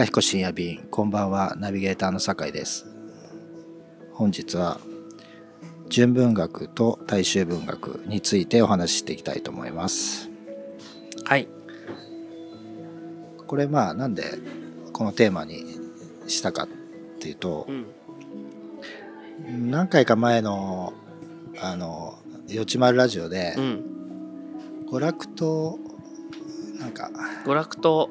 いかひこ深夜便こんばんはナビゲーターの酒井です本日は純文学と大衆文学についてお話ししていきたいと思いますはいこれまあなんでこのテーマにしたかっていうとう、ん何回か前のあの「よちまるラジオ」でうん娯楽となんか娯楽と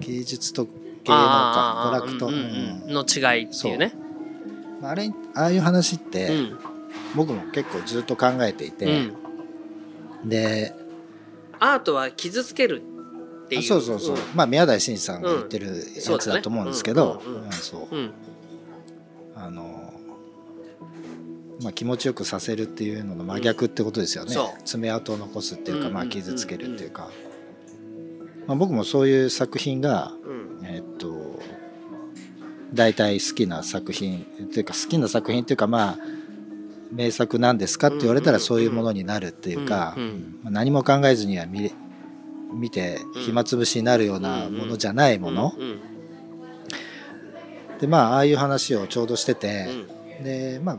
芸術と芸能か娯楽と、うんうんうん。の違いっていうね。あれああいう話っうてん。僕も結構ずっと考えていて、うん。でアートは傷つけるっていう。あそうそうそう、まあ宮台真司さんが言ってるやつだと思うんですけど、そう。あのまあ気持ちよくさせるっていうのの真逆ってことですよね、そう。爪痕を残すっていうか、まあ傷つけるっていうか、まあ、僕もそういう作品がうんえっと大体好きな作品っていうか好きな作品っていうかまあ名作なんですかって言われたらそういうものになるっていうか、何も考えずには見れ見て暇つぶしになるようなものじゃないもの、うんでまあああいう話をちょうどしてうて、ん。でまあ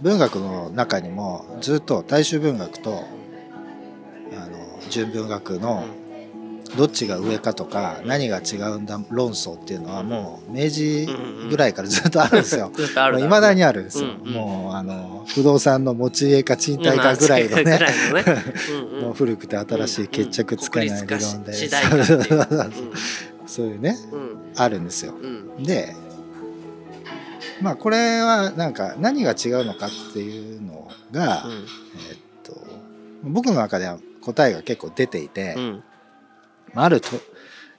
文学の中にもずっと大衆文学とあの純文学のどっちが上かとか何が違うんだ論争っていうのはもう明治ぐらいからずっとあるんですよ。いまだ。にあるんですよ。うんうん。もうあの不動産の持ち家か賃貸かぐらいのぐね。もう古くて新しい決着つかない理論で、そういうねうんうん。あるんですよ。うん。でまあこれはなんか何が違うのかっていうのが、うん。えっと僕の中では答えが結構出ていて、うんまああると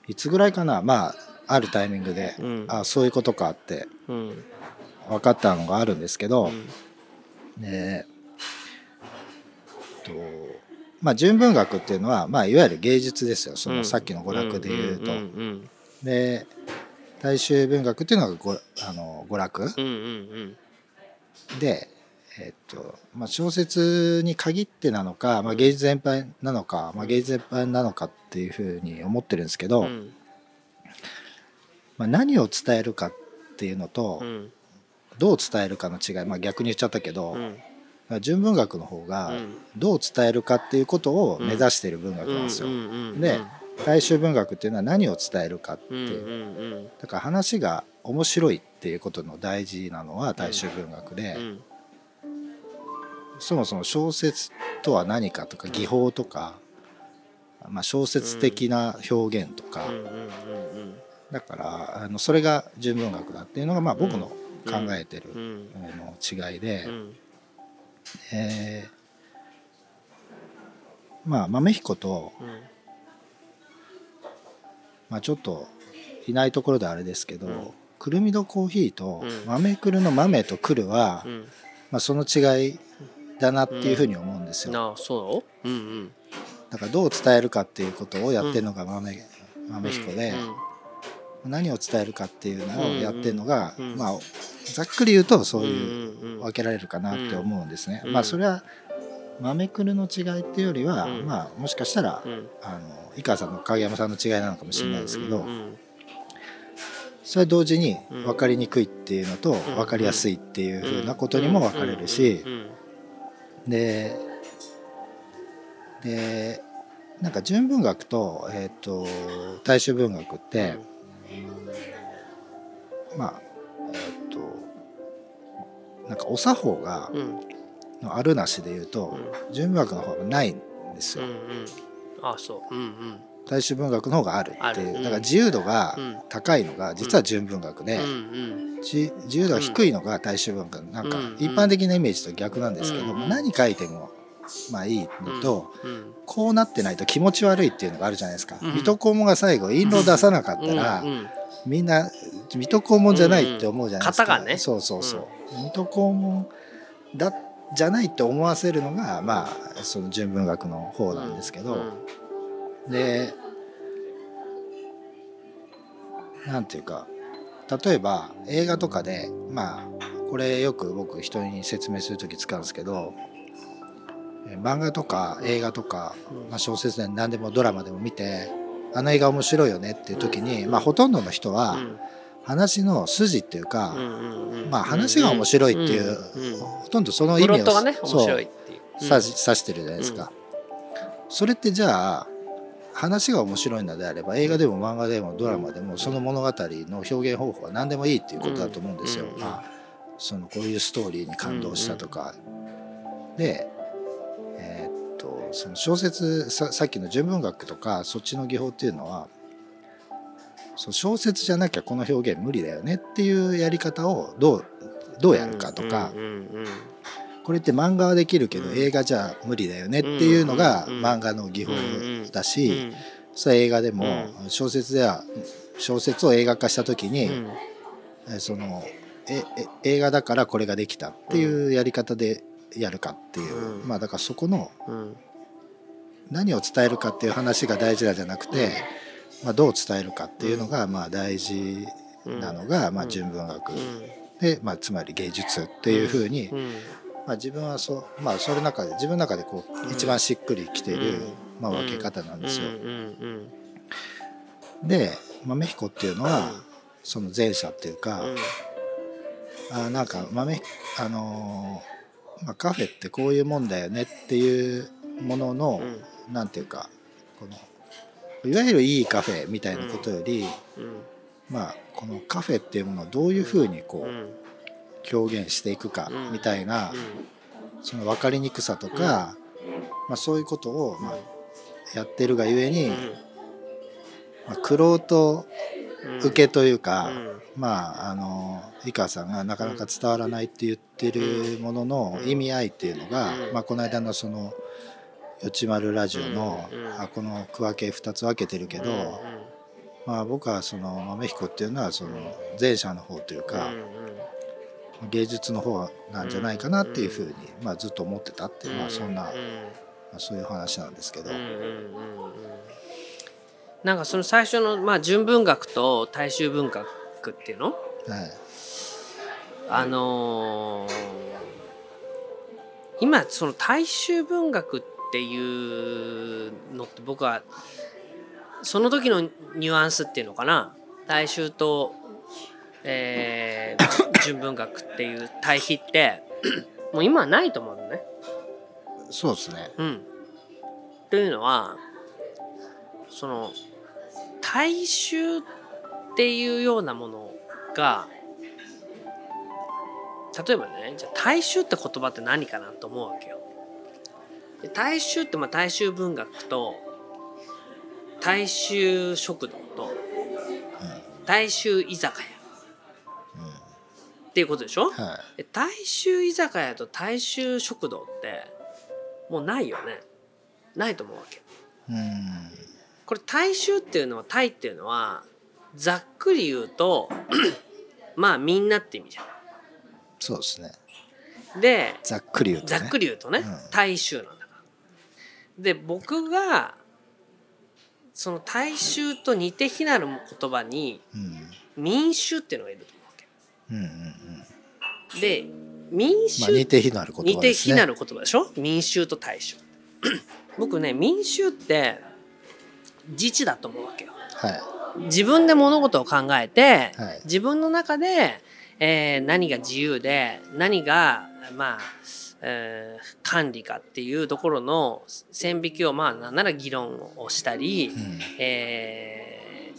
いつぐらいかな？まああるタイミングで、うん。あそういうことかってうん。分かったのがあるんですけど、うん。とまあ純文学っていうのは、まあ、いわゆる芸術ですよ。そのさっきの娯楽でいうと。うんうんで大衆文学っていうのがごあの娯楽、うんうん。で、えっとまあ、小説に限ってなのか、まあ、芸術全般なのか、まあ、芸術全般なのかっていうふうに思ってるんですけど、うん。うんまあ、何を伝えるかっていうのと、うん。どう伝えるかの違い、まあ、逆に言っちゃったけど、うん。純文学の方がうん。どう伝えるかっていうことを目指している文学なんですよ。で大衆文学っていうのは何を伝えるかっていう。うん。だから話が面白いっていうことの大事なのは大衆文学で、うんそもそも小説とは何かとか技法とか、まあ、小説的な表現とか、だからあのそれが純文学だっていうのがまあ僕の考えてるの違いで、うん。えーまあ豆彦と、うん。まあ、ちょっといないところであれですけど、うん。くるみどコーヒーとうん。豆くるの豆とくるは、うん。まあ、その違いだなっていうふうに思うんですよ。そううんうん。だからどう伝えるかっていうことをやってるのが豆,、豆彦で、何を伝えるかっていうのをやってるのが、まあざっくり言うとそううんいう分けられるかなって思うんですね。うんまあそれは豆くるの違いっていうよりは、うん。まあもしかしたら、うん。あの井川さんの影山さんの違いなのかもしれないですけど、それ同時にうん。分かりにくいっていうのとん分かりやすいっていうふうなことにも分かれるしででなんか純文学と,、えー、と大衆文学って、まあえっ、となんかお作法がうん。うんのあるなしで言うと、純文学の方がないんですよ、うんうん。あそう。うんうん大衆文学の方があるっていう。だから自由度がうん。高いのが実は純文学で、自由度が低いのが大衆文学。なんかうん一般的なイメージと逆なんですけど何書いてもまあいいのと、うんこうなってないと気持ち悪いっていうのがあるじゃないですか、うん。水戸黄門が最後印籠出さなかったら、みんな水戸黄門じゃないって思うじゃないですか、ね。そうそうそう、水戸黄門だじゃないって思わせるのがまあその純文学の方なんですけど、でなんていうか例えば映画とかでまあこれよく僕人に説明する時使うんですけどえー漫画とか映画とか、うんまあ、小説でも何でもドラマでも見てあの映画面白いよねっていう時に、まあ、ほとんどの人はうん話の筋っていうか、まあ話が面白いっていう、ほとんどその意味をねしてるじゃないですか、それってじゃあ話が面白いのであれば映画でも漫画でもドラマでもその物語の表現方法は何でもいいっていうことだと思うんですよ。そのこういうストーリーに感動したとか。で、えーっとその小説ささっきの純文学とかそっちの技法っていうのはその小説じゃなきゃこの表現無理だよねっていうやり方をどうどうやるかとか、これって漫画はできるけどうん。映画じゃ無理だよねっていうのがうん漫画の技法だうしん。それは映画でも小説では小説を映画化した時にうん。えそのええ映画だからこれができたっていうやり方でやるかっていう。うん。まあだからそこのうん。何を伝えるかっていう話が大事なんじゃなくてまあどう伝えるかっていうのがまあ大事なのがまあ純文学。でまあつまり芸術っていうふうにうんまあ、自分はそうまあそれの中で自分の中でこう一番しっくりきている、うん。まあ、分け方なんですよ。うんうんで豆彦っていうのは、うん。その前者っていうか、うん。あなんか豆あのーまあ、カフェってこういうもんだよねっていうものの、なんていうかこのいわゆるいいカフェみたいなことより、うん。まあこのカフェっていうものをどういうふうにこううん表現していくかうん。みたいな、その分かりにくさとか、まあ、そういうことを、まあ、やってるがゆえに、まあ、クロ受けというか、まああの井川さんがなかなか伝わらないって言ってるものの意味合いっていうのが、うん。まあ、この間のその「よちまるラジオの」うん。あこの区分け2つ分けてるけど、まあ、僕はその豆彦っていうのはその前者の方というか、芸術の方なんじゃないかなっていうふうに、まあ、ずっと思ってたっていう、まあ、そんな、まあ、そういう話なんですけど。なんかその最初の、まあ、純文学と大衆文学っていうの？はい。あのー今その大衆文学っていうのって僕はその時のニュアンスっていうのかな？大衆と、えー純文学っていう対比って もう今はないと思うのね。そうですね。うん、というのはその大衆っていうようなものが例えばねじゃあ大衆って言葉って何かなと思うわけよ。で大衆ってまあ大衆文学と大衆食堂と大衆居酒屋っていうことでしょ、はで大衆居酒屋と大衆食堂ってもうないよねないと思うわけい。うん。これ大衆っていうのは大っていうのはざっくり言うと まあみんなって意味じゃそうですね。んでざっくり言うと、ね。ざっくり言うとね、うん大衆なんだからで僕がその大衆と似て非なる言葉にうん。民衆っていうのがいると思うんうんうん。で民衆まあ、似て非なる言葉似てですね。非なる言葉でしょ？民衆と大衆 僕ね民衆って自治だと思うわけよは自分で物事を考えて、はい自分の中で、えー何が自由で何がまあ、えー管理かっていうところの線引きをまあなんなら議論をしたり、い。うん。え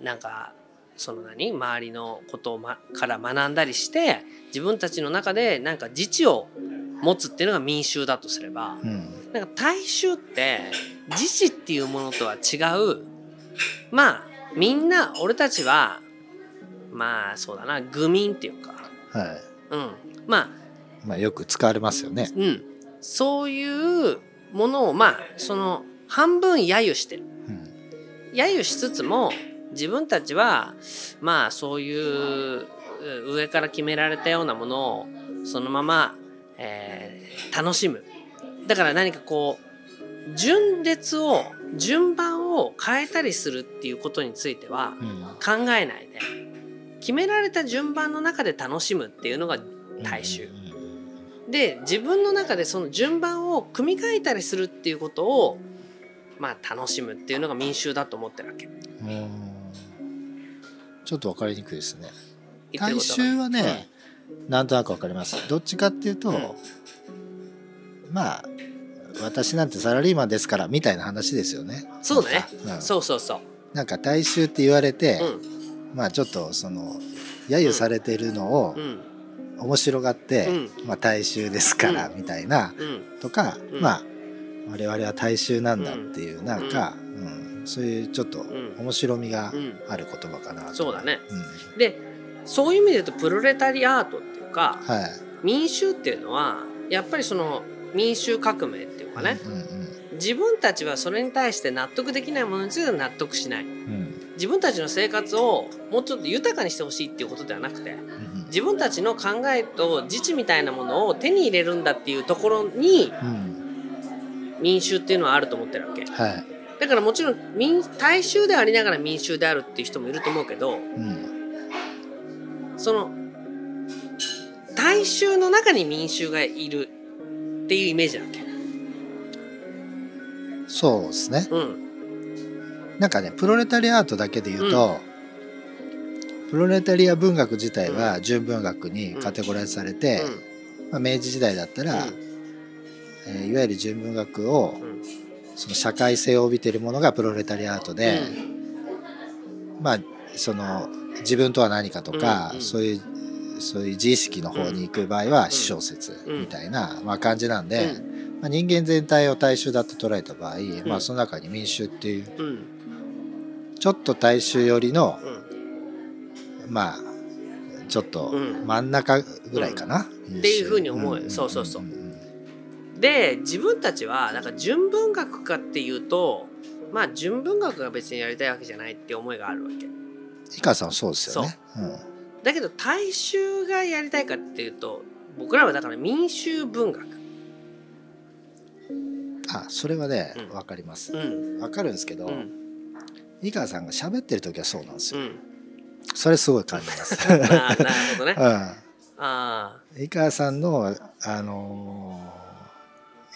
ーなんかその何周りのことを、ま、から学んだりして自分たちの中でなんか自治を持つっていうのが民衆だとすればうん。なんか大衆って自治っていうものとは違うまあみんな俺たちはまあそうだな愚民っていうかはい。うんまあまあ、よく使われますよね。うんそういうものをまあその半分揶揄してる。うん。揶揄しつつも自分たちはまあそういうう上から決められたようなものをそのまま、えー楽しむ。だから何かこう順列を順番を変えたりするっていうことについてはうん。考えないで決められた順番の中で楽しむっていうのが大衆。で自分の中でその順番を組み替えたりするっていうことをまあ楽しむっていうのが民衆だと思ってるわけ。うんちょっと分かりにくいですね。大衆はね、なんとなく分かります。どっちかっていうと、うん。まあ私なんてサラリーマンですからみたいな話ですよね。そうだね。なんか,、そうそうそう。うん、なんか大衆って言われて、うん。まあちょっとその揶揄されてるのをうん。面白がって、うまあ大衆ですからうん。みたいな、うん。とか、うん。まあ我々は大衆なんだっていう、なんか、うんそういうちょっとん。面白みがうんある言葉かなと。そうだね。うん。でそういう意味で言うとプロレタリアートっていうかはい。民衆っていうのはやっぱりその民衆革命っていうかね。うんうん自分たちはそれに対して納得できないものについては納得しない。うん。自分たちの生活をもうちょっと豊かにしてほしいっていうことではなくてうん自分たちの考えと自治みたいなものを手に入れるんだっていうところにうん。民衆っていうのはあると思ってるわけ。はいだからもちろん民大衆でありながら民衆であるっていう人もいると思うけどうん。その大衆の中に民衆がいるっていうイメージなわけ。そうですね。うん。なんかねプロレタリアートだけで言うと、プロレタリア文学自体は純文学にカテゴライズされて、まあ、明治時代だったら、えーいわゆる純文学をうんうんその社会性を帯びているものがプロレタリアートで、まあその自分とは何かとか、うんうん。そういうそういう自意識の方に行く場合は私小説みたいな、まあ、感じなんで、まあ、人間全体を大衆だと捉えた場合、まあ、その中に民衆っていううん。うんちょっと大衆寄りのうん。まあちょっとうん。真ん中ぐらいかな、っていうふうに思う。よそうそうそうんで自分たちはなんか純文学かっていうとまあ純文学が別にやりたいわけじゃないって思いがあるわけ。井川さんはそうですよね。だけど大衆がやりたいかっていうと僕らはだから民衆文学。うん、あそれはねうん。わかります。う。ん。わかるんですけど、うん。井川さんが喋ってる時はそうなんですよ。うん。それすごい感じます。あーなるほどね。うあん、井川さんのあのー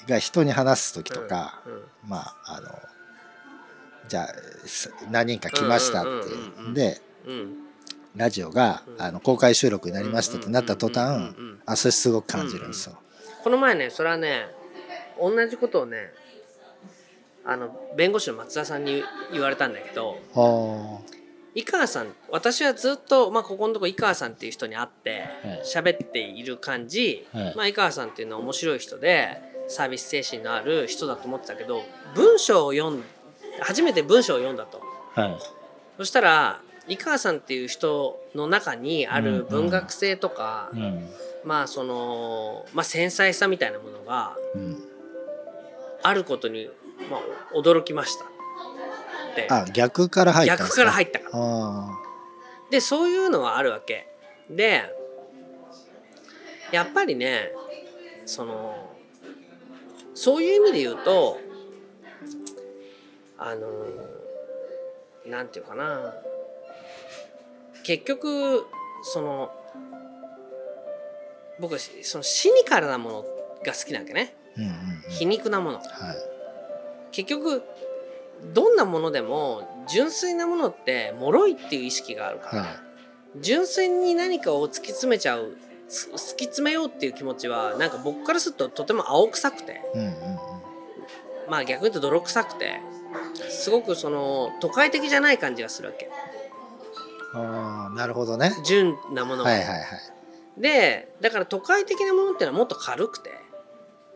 が人に話す時あとか、うん。うんまああのじゃあす何人か来ましたって。でうん。ラジオがうん。あの公開収録になりましたってなった途うん端あそれすごく感じるんですよ。この前ねそれはね同じことをねあの弁護士の松田さんに言われたんだけどは井川さん私はずっと、まあ、ここのとこ井川さんっていう人に会ってはい。喋っている感じ、はい。まあ、井川さんっていうのは面白い人でサービス精神のある人だと思ってたけど文章を読ん初めて文章を読んだと。あはい。そしたら井川さんっていう人の中にある文学性とか、うん。まあその、まあ、繊細さみたいなものがうん、あることに、まあ、驚きました。あ逆から入った逆すか？から入ったから。あでそういうのはあるわけ。でやっぱりねそのそういう意味で言うとあのなんていうかな。結局その僕はそのシニカルなものが好きなわけね。ーうんうんうん。皮肉なもの。はい。結局どんなものでも純粋なものって脆いっていう意識があるから、はい。純粋に何かを突き詰めちゃうつ突き詰めようっていう気持ちはなんか僕からするととても青臭くて。うんうんうん。まあ逆に言うと泥臭くて。すごくその都会的じゃない感じがするわけ。ああなるほどね。純なものは。はいはいはい。でだから都会的なものっていうのはもっと軽くて。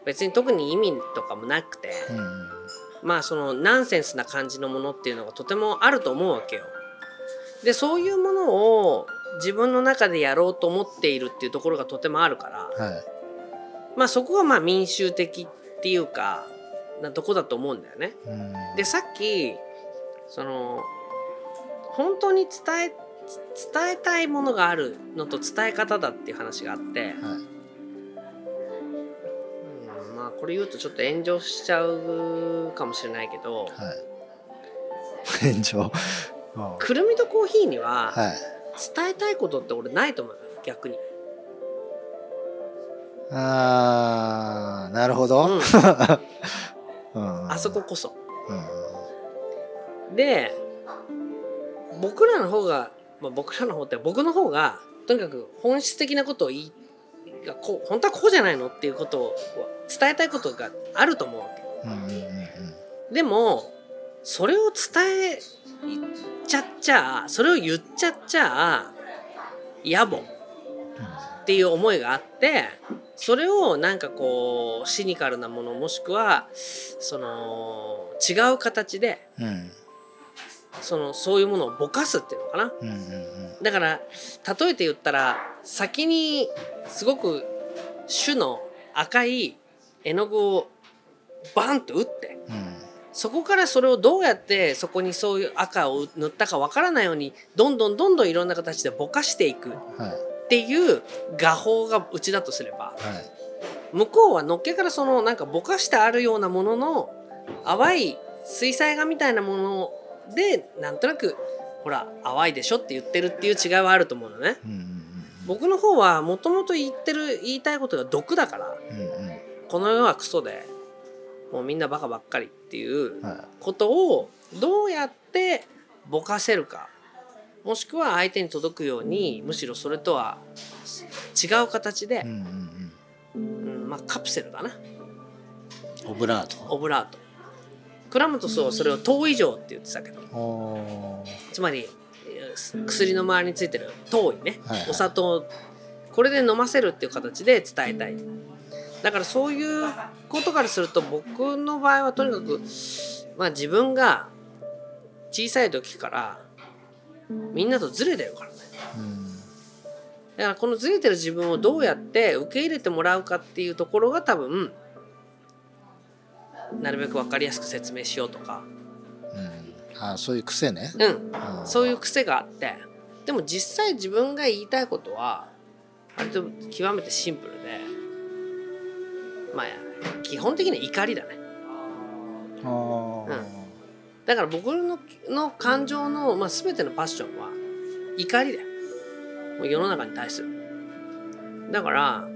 別に特に意味とかもなくて、うんうん。まあそのナンセンスな感じのものっていうのがとてもあると思うわけよ。でそういうものを自分の中でやろうと思っているっていうところがとてもあるから。はい。まあそこがまあ民衆的っていうかなとこだと思うんだよね。うん。でさっきその本当に伝え伝えたいものがあるのと伝え方だっていう話があって、はい。これ言うとちょっと炎上しちゃうかもしれないけど、はい。炎上。うんくるみとコーヒーにははい伝えたいことって俺ないと思うよ逆に。あーなるほど、うん うんあそここそ。うんで僕らの方が、まあ、僕らの方って僕の方がとにかく本質的なことを言いがこう本当はこうじゃないのっていうことを伝えたいことがあると思うわけ。うんうんうんうんでもそれを伝えちゃっちゃそれを言っちゃっちゃ野暮っていう思いがあってそれをなんかこうシニカルなものもしくはその違う形でうんそのそういうものをぼかすっていうのかな。うんうんうん。だから例えて言ったら先にすごく種の赤い絵の具をバンと打ってうんそこからそれをどうやってそこにそういう赤を塗ったかわからないようにどんどんどんどんいろんな形でぼかしていくっはい。ていう画法がうちだとすればはい。向こうはのっけからそのなんかぼかしてあるようなものの淡い水彩画みたいなものでなんとなくほら淡いでしょって言ってるっていう違いはあると思うのね。うんうん僕の方はもともと言ってる言いたいことが毒だからうんうんうん。この世はクソでもうみんなバカばっかりっていうはことをどうやってぼかせるか。もしくは相手に届くようにむしろそれとは違う形でい、うんうん。うんまあ、カプセルだな。うんオブラート？オブラート。倉本そうそれを糖以上って言ってたけど。つまりえー薬の周りについてる糖位ね、はいはい。お砂糖これで飲ませるっていう形で伝えたいだからそういうことからすると僕の場合はとにかく、まあ、自分が小さい時からみんなとずれてるからね。うんだからこのずれてる自分をどうやって受け入れてもらうかっていうところが多分なるべく分かりやすく説明しようとか、うん。あそういう癖ね。うん、うん。そういう癖があって。でも実際自分が言いたいことは割と極めてシンプルでまあ基本的には怒りだね。あー。だから僕のの感情の、まあ、全てのパッションは怒りだよ。もう世の中に対する。だからあの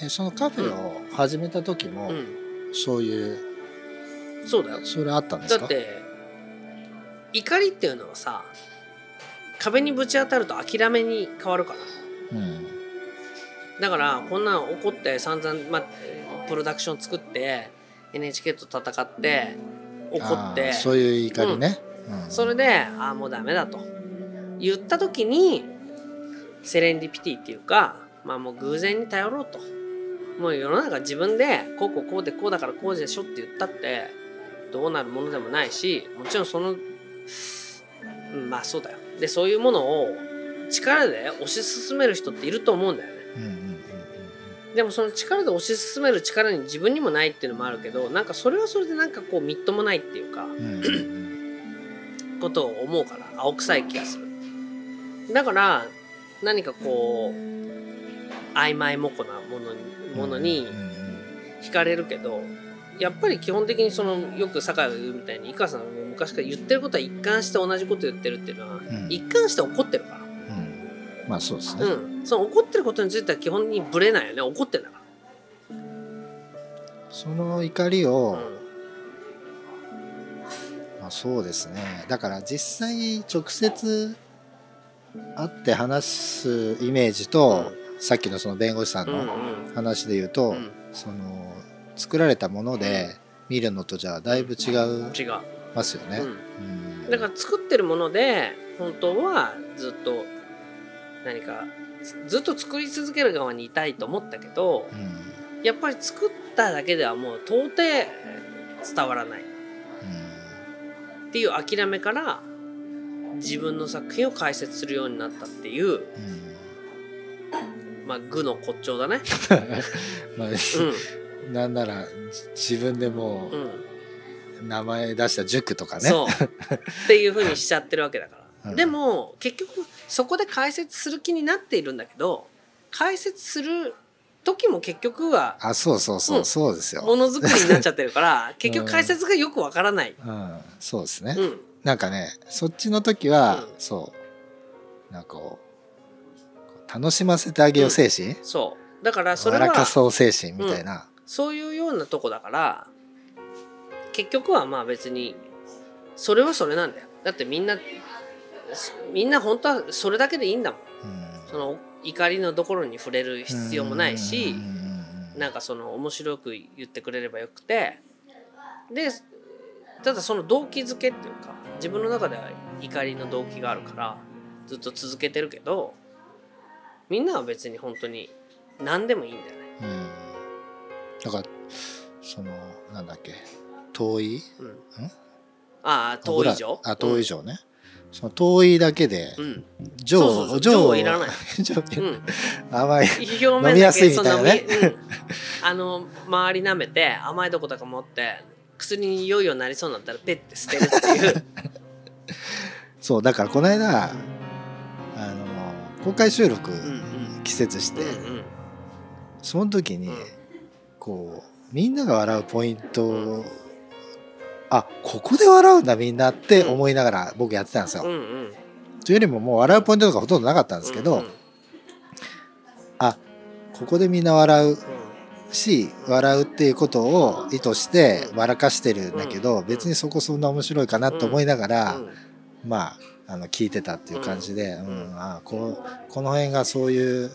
えそのカフェを始めた時も、うん。そういうそうだよ。それあったんですか？だって怒りっていうのはさ壁にぶち当たると諦めに変わるから。うんだからこんなん怒って散々、まあ、プロダクション作って NHK と戦って怒ってそういう怒りね、うん。それでああもうダメだと。言った時にセレンディピティっていうかまあもう偶然に頼ろうと。もう世の中自分でこうこうこうでこうだからこうでしょって言ったってどうなるものでもないしもちろんそのうんまあそうだよ。でそういうものを力で推し進める人っていると思うんだよね。うんうんうんでもその力で推し進める力に自分にもないっていうのもあるけどなんかそれはそれでなんかこうみっともないっていうかうんことを思うから青臭い気がする。だから何かこう曖昧模糊なものにものに惹かれるけどやっぱり基本的にそのよく酒井が言うみたいに井川さんが昔から言ってることは一貫して同じこと言ってるっていうのは、ん。一貫して怒ってるから、うんまあそうですね、うん、その怒ってることについては基本にブレないよね。怒ってんだかその怒りら、を、うん。まあ、そうですね。だから実際直接会って話すイメージと、さっきのその弁護士さんうんのうん。話で言うと、うん。その作られたもので見るのとじゃあだいぶ違い違う、ますよね。うん。うん。だから作ってるもので本当はずっと何かずずっと作り続ける側にいたいと思ったけどうん。やっぱり作っただけではもう到底伝わらない。っていう諦めから自分の作品を解説するようになったっていう、うん。うんまあ、愚の骨頂だね。まあ、うなんならじ自分でもんうん。う名前出した塾とかね。っていうふうにしちゃってるわけだから、うんでも結局そこで解説する気になっているんだけど解説する時も結局はあそうそうそう、うん。そうですよ。ものづくりになっちゃってるから 結局解説がよくわからない、うん、そうですね。うん。なんかねそっちの時は、うん。そう。なんかこう楽しませてあげよう精神、そう。だからそれは笑かそう精神みたいな、そういうようなとこだから結局はまあ別にそれはそれなんだよ。だってみんなみんな本当はそれだけでいいんだもん。うん。その怒りのところに触れる必要もないしうんなんかその面白く言ってくれればよくて。でただその動機づけっていうか自分の中では怒りの動機があるからずっと続けてるけどみんなは別に本当に何でもいいんだよね。うん。だからそのなんだっけ遠い？うん、ああ遠い以上あ遠い以上ね、その遠いだけでうん、上そうそうそう上上いらない。上うん、甘い。飲みやすいみたいなね。うん、あの周り舐めて甘いとこだか持って薬にいよいよなりそうになったらペッて捨てるっていう。そうだからこの間あの公開収録うんうん。季節して、うんうん。その時に、うん。こうみんなが笑うポイントを、あここで笑うんだみんなって思いながら僕やってたんですよ。うんうん。というよりももう笑うポイントとかほとんどなかったんですけど、うんうん。あここでみんな笑ううん。し笑うっていうことを意図して笑かしてるんだけど、別にそこそんな面白いかなと思いながら、うん。まああの聞いてたっていう感じで、うん。ん。あこうこの辺がそういう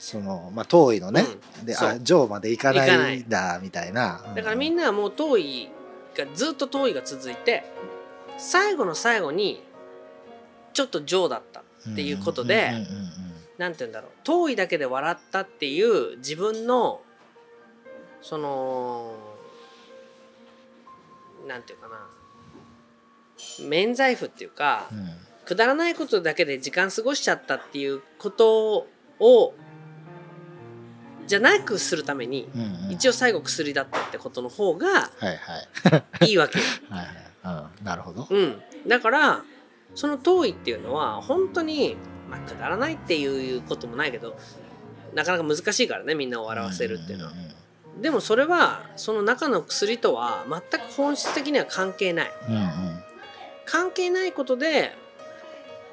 その、まあ、遠いのね、でうん。そう。あ上まで行かないい。んだみたいな、だからみなんなはもう遠いがずっと遠いが続いて最後の最後にちょっと上だったっていうことで、うんうんうんなんて言うんだろう。遠いだけで笑ったっていう自分のそのなんていうかな。免罪符っていうか、くだらないことだけで時間過ごしちゃったっていうことをじゃなくするために、うんうん。一応最後薬だったってことの方がはいはい。いいわけよ。はいはい、うん、なるほど、うん、だからその遠いっていうのは本当に、まあ、くだらないっていうこともないけどなかなか難しいからねみんなを笑わせるっていうのは。んんんでもそれはその中の薬とは全く本質的には関係ない。うんうん。関係ないことで、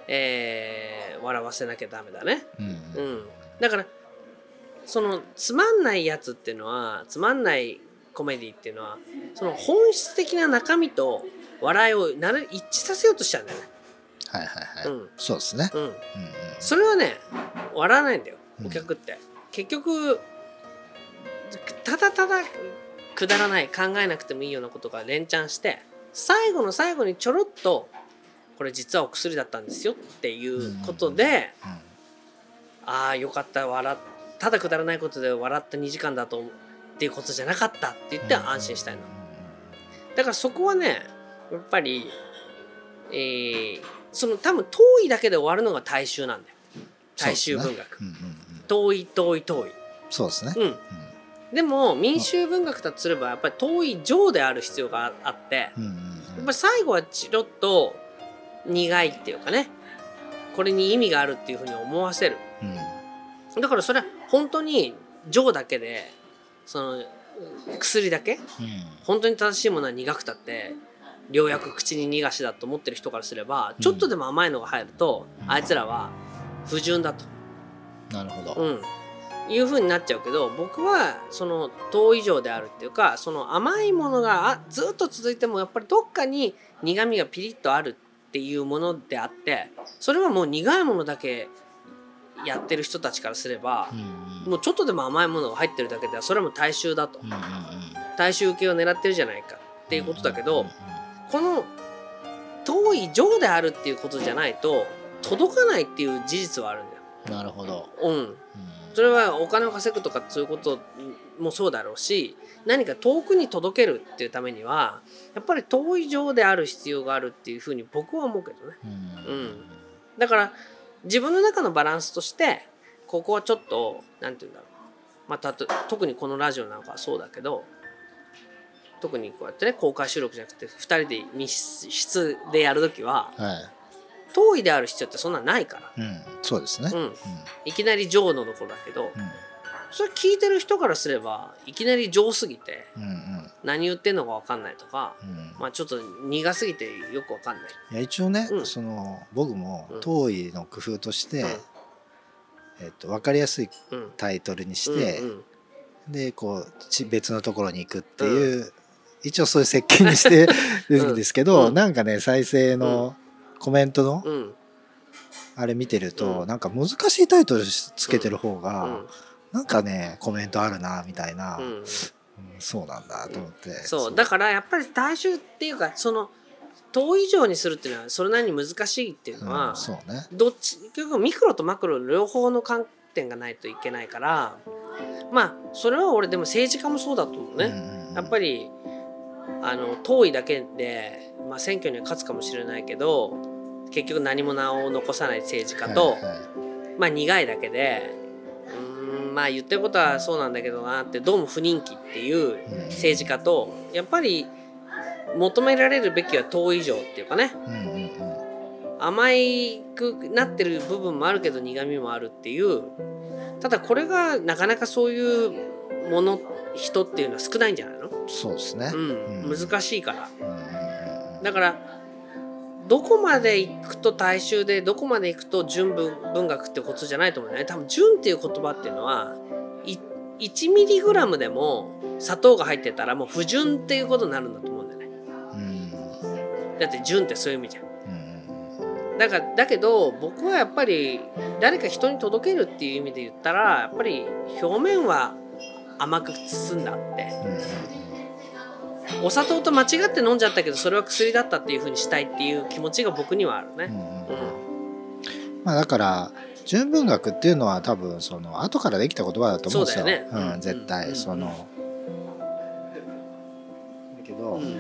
えー笑わせなきゃダメだね。うん。うん、だからそのつまんないやつっていうのはつまんないコメディっていうのはその本質的な中身と笑いをなる一致させようとしちゃうんだよね。はいはいはい、うん。そうですね、うん、うんうん、それはね笑わないんだようん。お客って。結局ただただくだらない考えなくてもいいようなことが連チャンして最後の最後にちょろっとこれ実はお薬だったんですよっていうことで、ああよかった笑っただくだらないことで笑った2時間だとっていうことじゃなかったって言って安心したいの。だからそこはねやっぱり、えーその多分遠いだけで終わるのが大衆なんだよ。大衆文学、うんうんうん、遠い遠い遠い。そうですね、うん。うん。でも民衆文学だとすればやっぱり遠い上である必要があってうんうんうん。やっぱり最後はチロッと苦いっていうかねこれに意味があるっていうふうに思わせる。うん。だからそれは本当に上だけでその薬だけうん。本当に正しいものは苦くたって良薬口に逃がしだと思ってる人からすればちょっとでも甘いのが入ると、うん。あいつらは不純だと、なるほど、うん、いう風になっちゃうけど僕はその糖以上であるっていうかその甘いものがあずっと続いてもやっぱりどっかに苦みがピリッとあるっていうものであってそれはもう苦いものだけやってる人たちからすればうんうん。もうちょっとでも甘いものが入ってるだけではそれはもう大衆だと。うん大衆受けを狙ってるじゃないかっていうことだけどこの遠い上であるっていうことじゃないと届かないっていう事実はあるんだよ。うんなるほど、うん、うん。それはお金を稼ぐとかそういうこともそうだろうし何か遠くに届けるっていうためにはやっぱり遠い上である必要があるっていうふうに僕は思うけどね。うん。うん。だから自分の中のバランスとしてここはちょっと何て言うんだろう、まあ、たと特にこのラジオなんかはそうだけど特にこうやってね公開収録じゃなくて2人で密室でやる時ははい。遠いである必要ってそんなないから、うん、そうですね、うん、いきなり上のところだけどうんそれ聞いてる人からすればいきなり上すぎてうんうん。何言ってんのか分かんないとか、うん。まあ、ちょっと苦すぎてよく分かんない。いや一応ね、うん。その僕もうん。遠いの工夫として、うん。えっと分かりやすいうん。タイトルにして、うんうん。でこうち別のところに行くっていう、一応そういう設計にしてるん ですけど、うん。なんかね再生のコメントのうん。あれ見てると、うん。なんか難しいタイトルつけてる方うが、んなんかねコメントあるなみたいな、うん。うんそうなんだと思って。そう。だからやっぱり大衆っていうかその遠以上にするっていうのはそれなりに難しいっていうのは、うんそうね。どっち結局ミクロとマクロ両方の観点がないといけないからまあそれは俺でも政治家もそうだと思うね。うんうんやっぱりあの遠いだけで、まあ、選挙には勝つかもしれないけど結局何も名を残さない政治家と、はいはい。まあ苦いだけでまあ言ってることはそうなんだけどなってどうも不人気っていううん。政治家とやっぱり求められるべきは遠以上っていうかね。甘いくなってる部分もあるけど苦みもあるっていうただこれがなかなかそういうもの人っていうのは少ないんじゃないの、そうですね、うん。うん。難しいから。だからどこまで行くと大衆でどこまで行くと純文文学ってことじゃないと思うね。多分純っていう言葉っていうのはい1ミリグラムでも砂糖が入ってたらもう不純っていうことになるんだと思うんだよね。うんだって純ってそういう意味じゃん。うん。うん。だからだけど僕はやっぱり誰か人に届けるっていう意味で言ったらやっぱり表面は甘く包んだって。うんうんお砂糖と間違って飲んじゃったけどそれは薬だったっていう風にしたいっていう気持ちが僕にはあるね。うんうんうんうんまあだから純文学っていうのは多分その後からできた言葉だと思うんですよ。そうねうん、うん絶対、うんその。だけど、うん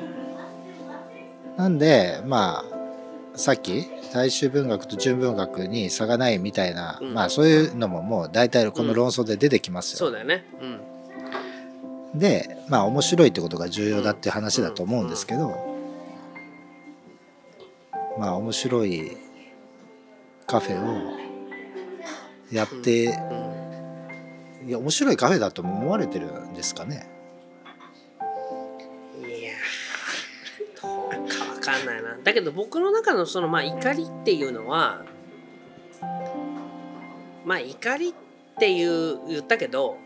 なんでまあさっき大衆文学と純文学に差がないみたいな、うんまあそういうのももう大体この論争で出てきますよ。そうだよね。うんでまあ面白いってことが重要だって話だと思うんですけど、まあ面白いカフェをやって、いや面白いカフェだと思われてるんですかね？いやどうかわかんないな。だけど僕の中のそのまあ怒りっていうのはまあ怒りっていう言ったけど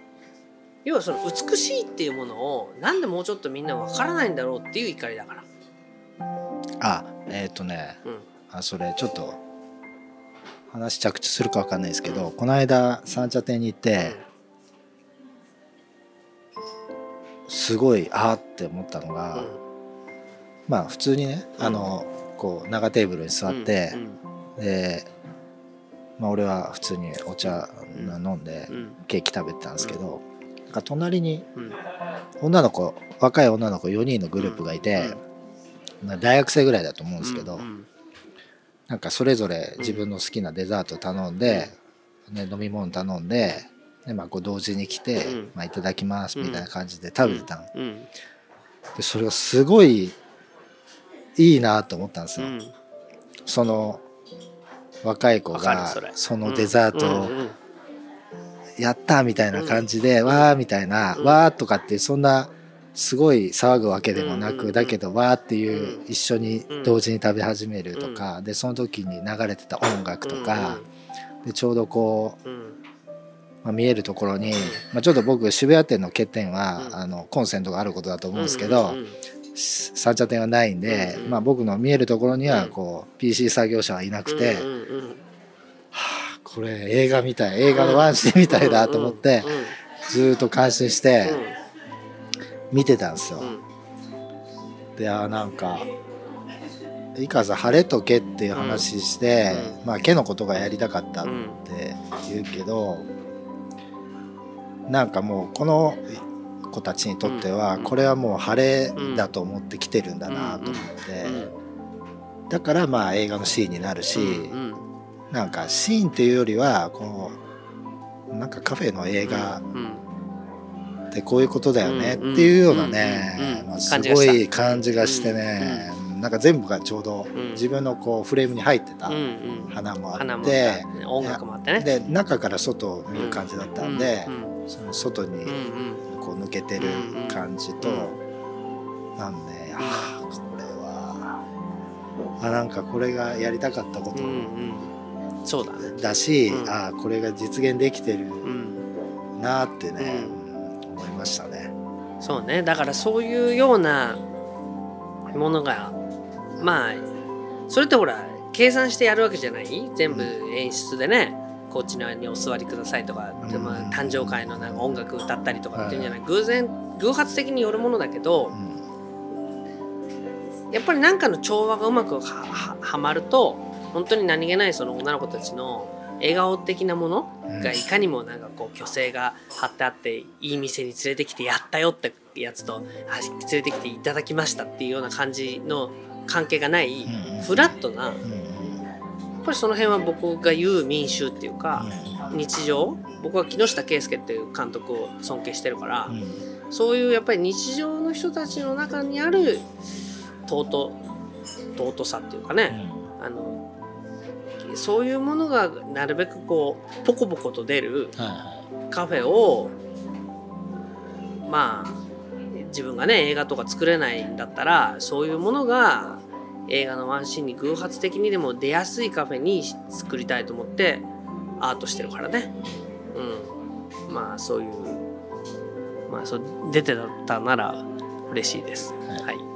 要はその美しいっていうものをなんでもうちょっとみんなわからないんだろうっていう怒りだから。あえっ、とねうん。あそれちょっと話着地するかわかんないですけどこの間三茶店に行ってすごいあーって思ったのが、まあ普通にねあのこう長テーブルに座ってう、んで、まあ、俺は普通にお茶飲んでうん。ケーキ食べてたんですけど、なんか隣にうん。女の子若い女の子4人のグループがいて、まあ大学生ぐらいだと思うんですけど、うんなんかそれぞれ自分の好きなデザート頼んで、ね、飲み物頼んでで、まあ、こう同時に来てうん「まあ、いただきます」みたいな感じで食べてたの、うん。でそれがすごいいいなと思ったんですよ、うん。その若い子がそのデザートをやったみたいな感じで、わーみたいな、うん。わーとかってそんなすごい騒ぐわけでもなく、だけどわーっていううん。一緒に同時に食べ始めるとか、でその時に流れてた音楽とか、でちょうどこう、まあ、見えるところに、まあ、ちょっと僕渋谷店の欠点は、うん。あのコンセントがあることだと思うんですけど、三茶店はないんで、まあ、僕の見えるところにはうん。こう PC 作業者はいなくて、これ映画みたい映画のワンシーンみたいだと思って、うんうんずーっと感心して見てたんですよ。うん。であーなんか「いかさ晴れとけ」っていう話して、うん。まあ毛のことがやりたかったって言うけど、なんかもうこの子たちにとってはうん。これはもう晴れだと思って来てるんだなと思って、だからまあ映画のシーンになるし、うんなんかシーンっていうよりはこうなんかカフェの映画うん。ってこういうことだよねってうん。いうようなねうんまあすごい感じがしてねなんか全部がちょうどうん。自分のこうフレームに入ってた花もあって音楽もあってね。で中から外を見る感じだったんでうんその外にこう抜けてる感じとうんなんでああこれはあなんかこれがやりたかったことそうだ。ねだし、うん。ああこれが実現できてるうん。なってね、ううん。思いましたね。そうね。だからそういうようなものがまあそれってほら計算してやるわけじゃない？全部演出でね。こっち側にお座りくださいとか、でまあ、誕生会のなんか音楽歌ったりとかっていうんじゃない、偶然偶発的によるものだけどうん。やっぱりなんかの調和がうまくはははまると本当に何気ないその女の子たちの笑顔的なものがいかにもなん。かこう虚勢が張ってあっていい店に連れてきてやったよってやつとあ連れてきていただきましたっていうような感じの関係がないフラットなやっうんぱりその辺は僕が言う民衆っていうか日常僕は木下圭介っていう監督を尊敬してるからそういうやっぱり日常の人たちの中にある尊尊さっていうかねあのそういうものがなるべくこうポコポコと出るカフェをまあ自分がね映画とか作れないんだったらそういうものが映画のワンシーンに偶発的にでも出やすいカフェに作りたいと思ってアートしてるからね。うん。まあそういうまあそう出てたなら嬉しいです。はい。はい